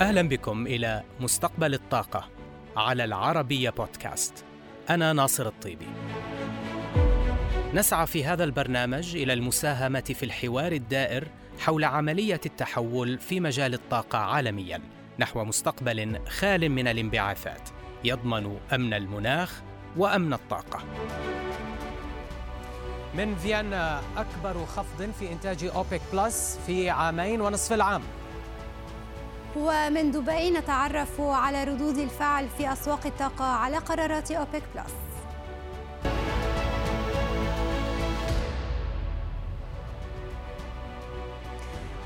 أهلا بكم إلى مستقبل الطاقة على العربية بودكاست. أنا ناصر الطيبي. نسعى في هذا البرنامج إلى المساهمة في الحوار الدائر حول عملية التحول في مجال الطاقة عالميا نحو مستقبل خال من الانبعاثات يضمن أمن المناخ وأمن الطاقة. من فيينا أكبر خفض في إنتاج أوبك بلس في عامين ونصف العام. ومن دبي نتعرف على ردود الفعل في أسواق الطاقة على قرارات أوبك بلس.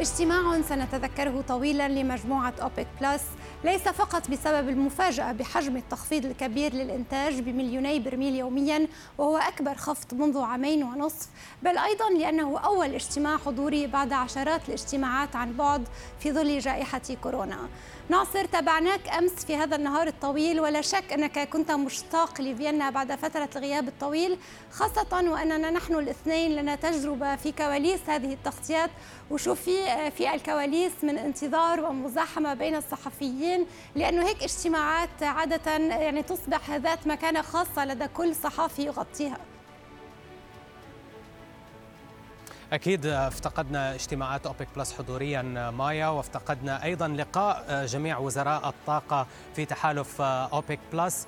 اجتماع سنتذكره طويلا لمجموعة أوبك بلس ليس فقط بسبب المفاجأة بحجم التخفيض الكبير للإنتاج بمليوني برميل يوميا وهو أكبر خفض منذ عامين ونصف بل أيضا لأنه أول اجتماع حضوري بعد عشرات الاجتماعات عن بعد في ظل جائحة كورونا. ناصر تابعناك أمس في هذا النهار الطويل ولا شك أنك كنت مشتاق لفيينا بعد فترة الغياب الطويل خاصة وأننا نحن الاثنين لنا تجربة في كواليس هذه التغطيات. وشوف في في الكواليس من انتظار ومزاحمة بين الصحفيين لأنه هيك اجتماعات عادة يعني تصبح ذات مكانة خاصة لدى كل صحافي يغطيها. أكيد افتقدنا اجتماعات أوبك بلس حضوريا مايا وافتقدنا أيضا لقاء جميع وزراء الطاقة في تحالف أوبك بلس.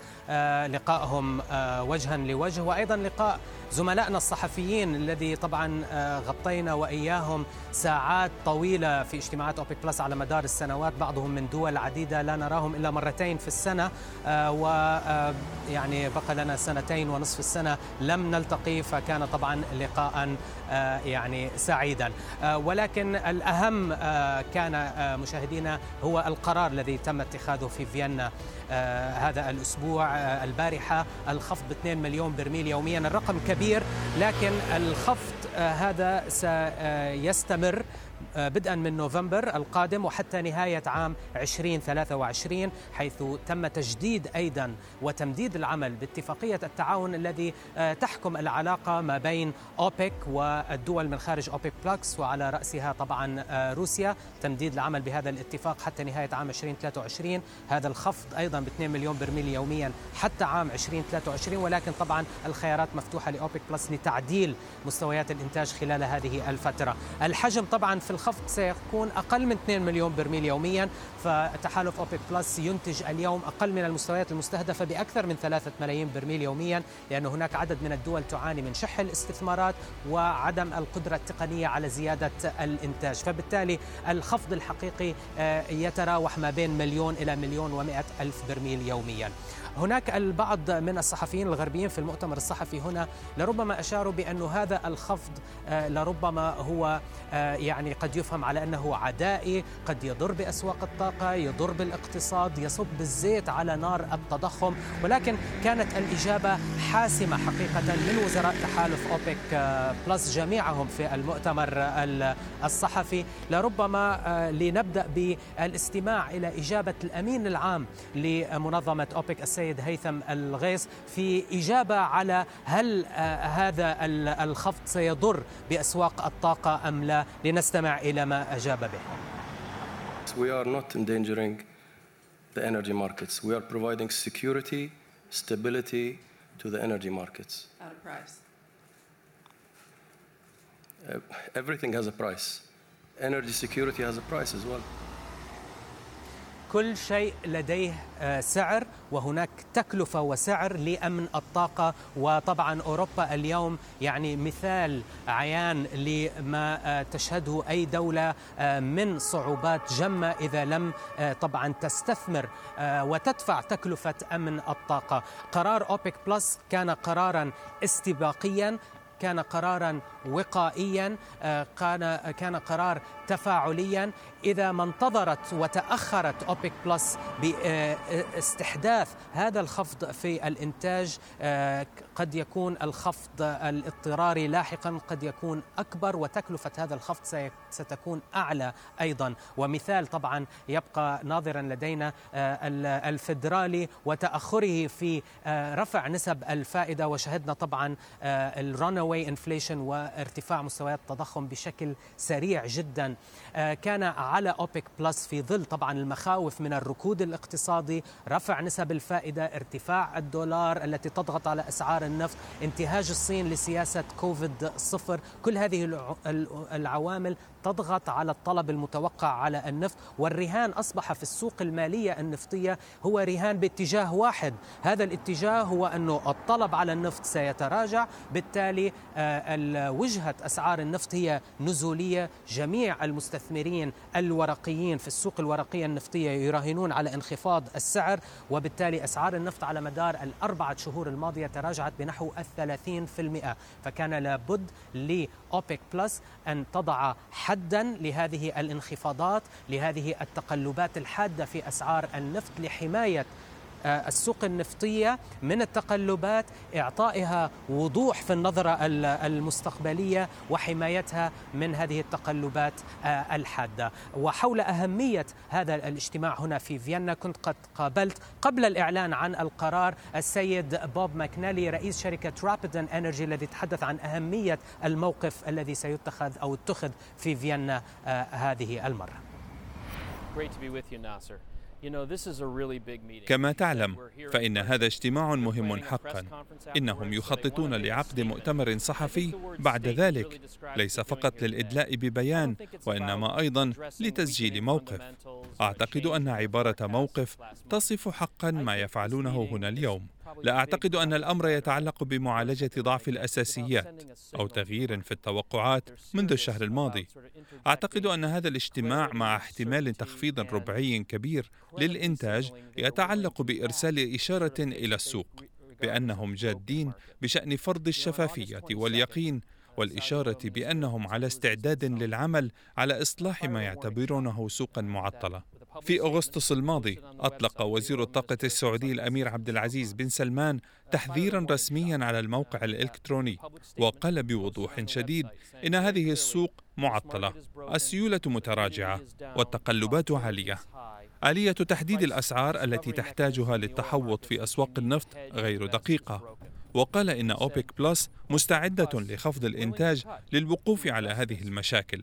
لقائهم وجها لوجه وأيضا لقاء زملائنا الصحفيين الذي طبعا غطينا وإياهم ساعات طويلة في اجتماعات أوبك بلس على مدار السنوات بعضهم من دول عديدة لا نراهم إلا مرتين في السنة. ويعني بقى لنا سنتين ونصف السنة لم نلتقي فكان طبعا لقاء يعني سعيدا. ولكن الأهم كان مشاهدينا هو القرار الذي تم اتخاذه في فيينا هذا الأسبوع البارحة. الخفض ب 2 مليون برميل يوميا الرقم كبير لكن الخفض هذا سيستمر. بدءا من نوفمبر القادم وحتى نهاية عام 2023 حيث تم تجديد أيضا وتمديد العمل باتفاقية التعاون الذي تحكم العلاقة ما بين أوبك والدول من خارج أوبك بلس وعلى رأسها طبعا روسيا. تمديد العمل بهذا الاتفاق حتى نهاية عام 2023 هذا الخفض أيضا ب 2 مليون برميل يوميا حتى عام 2023 ولكن طبعا الخيارات مفتوحة لأوبك بلس لتعديل مستويات الإنتاج خلال هذه الفترة. الحجم طبعا في الخفض سيكون أقل من 2 مليون برميل يوميا فتحالف أوبك بلس ينتج اليوم أقل من المستويات المستهدفة بأكثر من 3 ملايين برميل يوميا لأن هناك عدد من الدول تعاني من شح الاستثمارات وعدم القدرة التقنية على زيادة الإنتاج. فبالتالي الخفض الحقيقي يتراوح ما بين مليون إلى مليون ومئة ألف برميل يوميا. هناك البعض من الصحفيين الغربيين في المؤتمر الصحفي هنا لربما أشاروا بأن هذا الخفض لربما هو يعني قد يفهم على أنه عدائي قد يضر بأسواق الطاقة يضر بالاقتصاد يصب الزيت على نار التضخم. ولكن كانت الإجابة حاسمة حقيقة من وزراء تحالف أوبك بلس جميعهم في المؤتمر الصحفي. لربما لنبدأ بالاستماع إلى إجابة الأمين العام لمنظمة أوبك السيد السيد هيثم الغيث في إجابة على هل هذا الخفض سيضر بأسواق الطاقة أم لا. لنستمع إلى ما أجاب به We are not endangering the energy markets. We are providing security, stability to the energy markets. At a price. Uh, everything has a price. Energy security has a price as well. كل شيء لديه سعر وهناك تكلفة وسعر لأمن الطاقة. وطبعا أوروبا اليوم يعني مثال عيان لما تشهده أي دولة من صعوبات جمة إذا لم طبعا تستثمر وتدفع تكلفة أمن الطاقة. قرار أوبك بلس كان قرارا استباقيا. كان قرارا وقائيا كان كان قرار تفاعليا. إذا ما انتظرت وتأخرت أوبك بلس باستحداث هذا الخفض في الإنتاج قد يكون الخفض الاضطراري لاحقا قد يكون أكبر وتكلفة هذا الخفض ستكون أعلى أيضا. ومثال طبعا يبقى ناظرا لدينا الفدرالي وتأخره في رفع نسب الفائدة. وشهدنا طبعا ال run runaway inflation وارتفاع مستويات التضخم بشكل سريع جدا. آه، كان على اوبك بلس في ظل طبعا المخاوف من الركود الاقتصادي رفع نسب الفائدة ارتفاع الدولار التي تضغط على أسعار النفط انتهاج الصين لسياسة كوفيد صفر. كل هذه العوامل تضغط على الطلب المتوقع على النفط والرهان أصبح في السوق المالية النفطية هو رهان باتجاه واحد. هذا الاتجاه هو انه الطلب على النفط سيتراجع بالتالي آه، وجهة أسعار النفط هي نزولية. جميع المستثمرين الورقيين في السوق الورقية النفطية يراهنون على انخفاض السعر وبالتالي أسعار النفط على مدار الأربعة شهور الماضية تراجعت بنحو الثلاثين في المئة. فكان لابد لأوبك بلس أن تضع حدا لهذه الانخفاضات لهذه التقلبات الحادة في أسعار النفط لحماية آه، السوق النفطية من التقلبات إعطائها وضوح في النظرة المستقبلية وحمايتها من هذه التقلبات آه، الحادة وحول أهمية هذا الاجتماع هنا في فيينا كنت قد قابلت قبل الإعلان عن القرار السيد بوب ماكنالي رئيس شركة رابيدن انرجي الذي تحدث عن أهمية الموقف الذي سيتخذ أو اتخذ في فيينا آه، هذه المرة Great to be with you, Nasser. كما تعلم فإن هذا اجتماع مهم حقا. إنهم يخططون لعقد مؤتمر صحفي. بعد ذلك ليس فقط للإدلاء ببيان وإنما أيضا لتسجيل موقف. أعتقد أن عبارة موقف تصف حقا ما يفعلونه هنا اليوم. لا أعتقد أن الأمر يتعلق بمعالجة ضعف الأساسيات أو تغيير في التوقعات منذ الشهر الماضي. أعتقد أن هذا الاجتماع مع احتمال تخفيض ربعي كبير للإنتاج يتعلق بإرسال إشارة إلى السوق بأنهم جادين بشأن فرض الشفافية واليقين والإشارة بأنهم على استعداد للعمل على إصلاح ما يعتبرونه سوقا معطلة. في أغسطس الماضي أطلق وزير الطاقة السعودي الأمير عبد العزيز بن سلمان تحذيرا رسميا على الموقع الإلكتروني وقال بوضوح شديد إن هذه السوق معطلة السيولة متراجعة والتقلبات عالية. آلية تحديد الأسعار التي تحتاجها للتحوط في أسواق النفط غير دقيقة. وقال إن أوبك بلس مستعدة لخفض الإنتاج للوقوف على هذه المشاكل.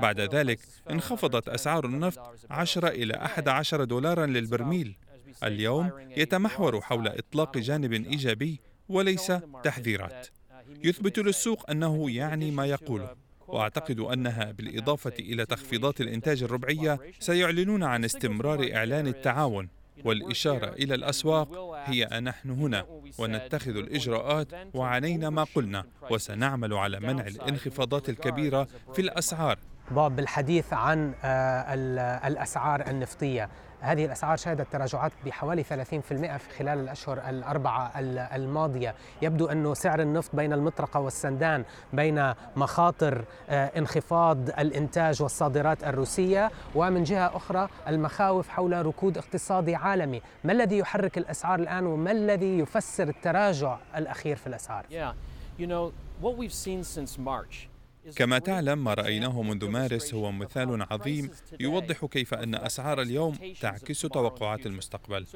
بعد ذلك انخفضت أسعار النفط 10 إلى 11 دولارا للبرميل. اليوم يتمحور حول إطلاق جانب إيجابي وليس تحذيرات. يثبت للسوق أنه يعني ما يقوله. وأعتقد أنها بالإضافة إلى تخفيضات الإنتاج الربعية سيعلنون عن استمرار إعلان التعاون. والإشارة إلى الأسواق هي نحن هنا ونتخذ الإجراءات وعلينا ما قلنا وسنعمل على منع الانخفاضات الكبيرة في الأسعار. بالحديث عن آه، الأسعار النفطية. هذه الأسعار شهدت تراجعات بحوالي 30% في خلال الأشهر الأربعة الماضية يبدو أنه سعر النفط بين المطرقة والسندان بين مخاطر آه، انخفاض الإنتاج والصادرات الروسية ومن جهة أخرى المخاوف حول ركود اقتصادي عالمي ما الذي يحرك الأسعار الآن وما الذي يفسر التراجع الأخير في الأسعار؟ yeah. you know, what we've seen since March كما تعلم ما رأيناه منذ مارس هو مثال عظيم يوضح كيف أن أسعار اليوم تعكس توقعات المستقبل.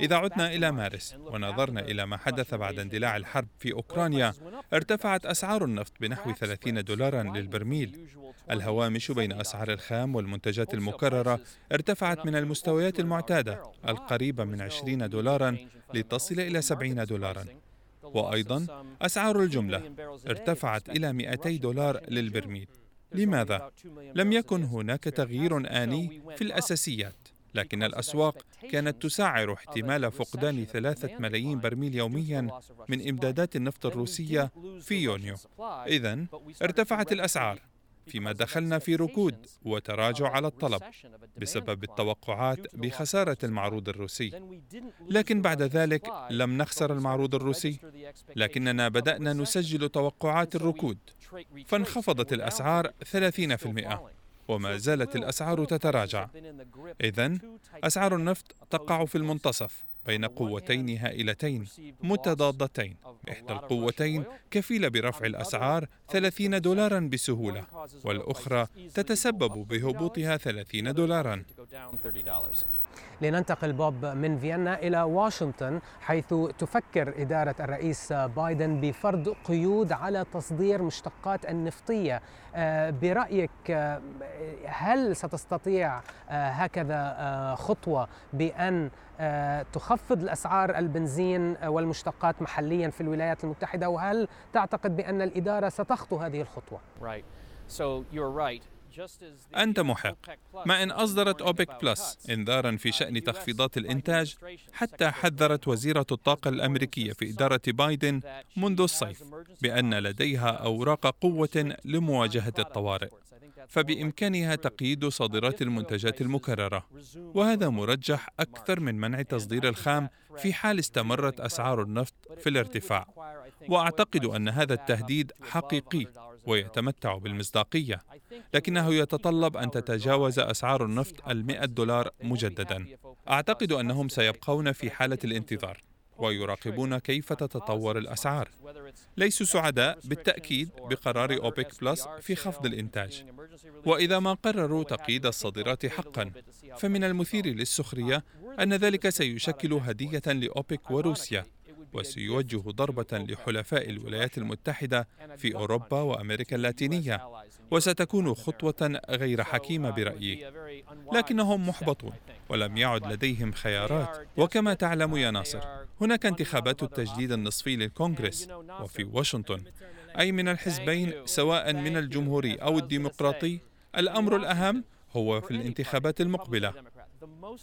إذا عدنا إلى مارس ونظرنا إلى ما حدث بعد اندلاع الحرب في أوكرانيا ارتفعت أسعار النفط بنحو 30 دولارا للبرميل. الهوامش بين أسعار الخام والمنتجات المكررة ارتفعت من المستويات المعتادة. القريبة من 20 دولارا لتصل إلى 70 دولارا. وأيضا أسعار الجملة ارتفعت إلى 200 دولار للبرميل. لماذا؟ لم يكن هناك تغيير آني في الأساسيات لكن الأسواق كانت تسعر احتمال فقدان ثلاثة ملايين برميل يوميا من إمدادات النفط الروسية في يونيو. إذا ارتفعت الأسعار. فيما دخلنا في ركود وتراجع على الطلب بسبب التوقعات بخسارة المعروض الروسي. لكن بعد ذلك لم نخسر المعروض الروسي. لكننا بدأنا نسجل توقعات الركود. فانخفضت الأسعار 30% وما زالت الأسعار تتراجع. اذا أسعار النفط تقع في المنتصف بين قوتين هائلتين متضادتين. إحدى القوتين كفيلة برفع الأسعار 30 دولارا بسهولة والأخرى تتسبب بهبوطها 30 دولارا. لننتقل بوب من فيينا إلى واشنطن حيث تفكر إدارة الرئيس بايدن بفرض قيود على تصدير مشتقات النفطية. آه، برأيك آه، هل ستستطيع آه، هكذا خطوة بأن تخفض الأسعار البنزين والمشتقات محليا في الولايات المتحدة؟ وهل تعتقد بأن الإدارة ستخطو هذه الخطوة؟ أنت محق. ما إن أصدرت أوبك بلس إنذارا في شأن تخفيضات الإنتاج حتى حذرت وزيرة الطاقة الأمريكية في إدارة بايدن منذ الصيف بأن لديها أوراق قوة لمواجهة الطوارئ. فبإمكانها تقييد صادرات المنتجات المكررة. وهذا مرجح أكثر من منع تصدير الخام في حال استمرت أسعار النفط في الارتفاع. وأعتقد أن هذا التهديد حقيقي ويتمتع بالمصداقية لكنه يتطلب أن تتجاوز أسعار النفط المئة دولار مجددا. أعتقد أنهم سيبقون في حالة الانتظار. ويراقبون كيف تتطور الأسعار. ليسوا سعداء بالتأكيد بقرار أوبك بلس في خفض الإنتاج. وإذا ما قرروا تقييد الصادرات حقا فمن المثير للسخرية أن ذلك سيشكل هدية لأوبك وروسيا وسيوجه ضربة لحلفاء الولايات المتحدة في أوروبا وأمريكا اللاتينية. وستكون خطوة غير حكيمة برأيي. لكنهم محبطون ولم يعد لديهم خيارات. وكما تعلم يا ناصر هناك انتخابات التجديد النصفي للكونغرس وفي واشنطن. أي من الحزبين سواء من الجمهوري أو الديمقراطي الأمر الأهم هو في الانتخابات المقبلة.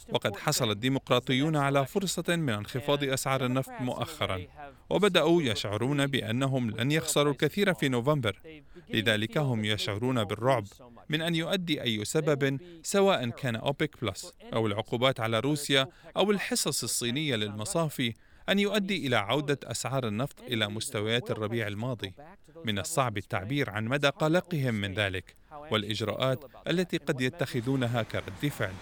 وقد حصل الديمقراطيون على فرصة من انخفاض أسعار النفط مؤخرا وبدأوا يشعرون بأنهم لن يخسروا الكثير في نوفمبر. لذلك هم يشعرون بالرعب من أن يؤدي أي سبب سواء كان أوبك بلس أو العقوبات على روسيا أو الحصص الصينية للمصافي أن يؤدي إلى عودة أسعار النفط إلى مستويات الربيع الماضي. من الصعب التعبير عن مدى قلقهم من ذلك والإجراءات التي قد يتخذونها كرد فعل.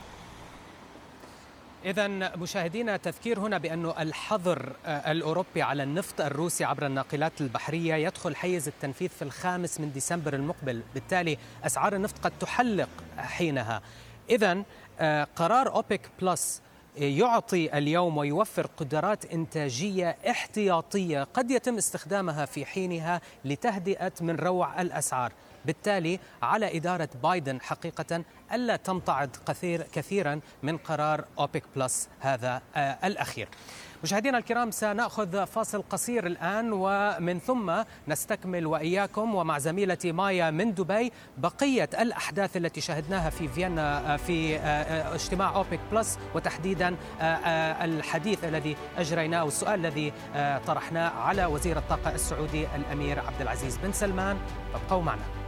إذا مشاهدينا تذكير هنا بأن الحظر آه، الأوروبي على النفط الروسي عبر الناقلات البحرية يدخل حيز التنفيذ في الخامس من ديسمبر المقبل. بالتالي أسعار النفط قد تحلق حينها. إذا آه، قرار أوبك بلس يعطي اليوم ويوفر قدرات إنتاجية احتياطية قد يتم استخدامها في حينها لتهدئة من روع الأسعار. بالتالي على إدارة بايدن حقيقة ألا تمتعض كثير كثيرا من قرار أوبك بلس هذا آه الأخير. مشاهدينا الكرام سنأخذ فاصل قصير الآن ومن ثم نستكمل وإياكم ومع زميلتي مايا من دبي بقية الأحداث التي شهدناها في فيينا في آه، آه، اجتماع أوبك بلس وتحديدا آه، الحديث الذي أجريناه والسؤال الذي طرحناه على وزير الطاقة السعودي الأمير عبد العزيز بن سلمان. فابقوا معنا.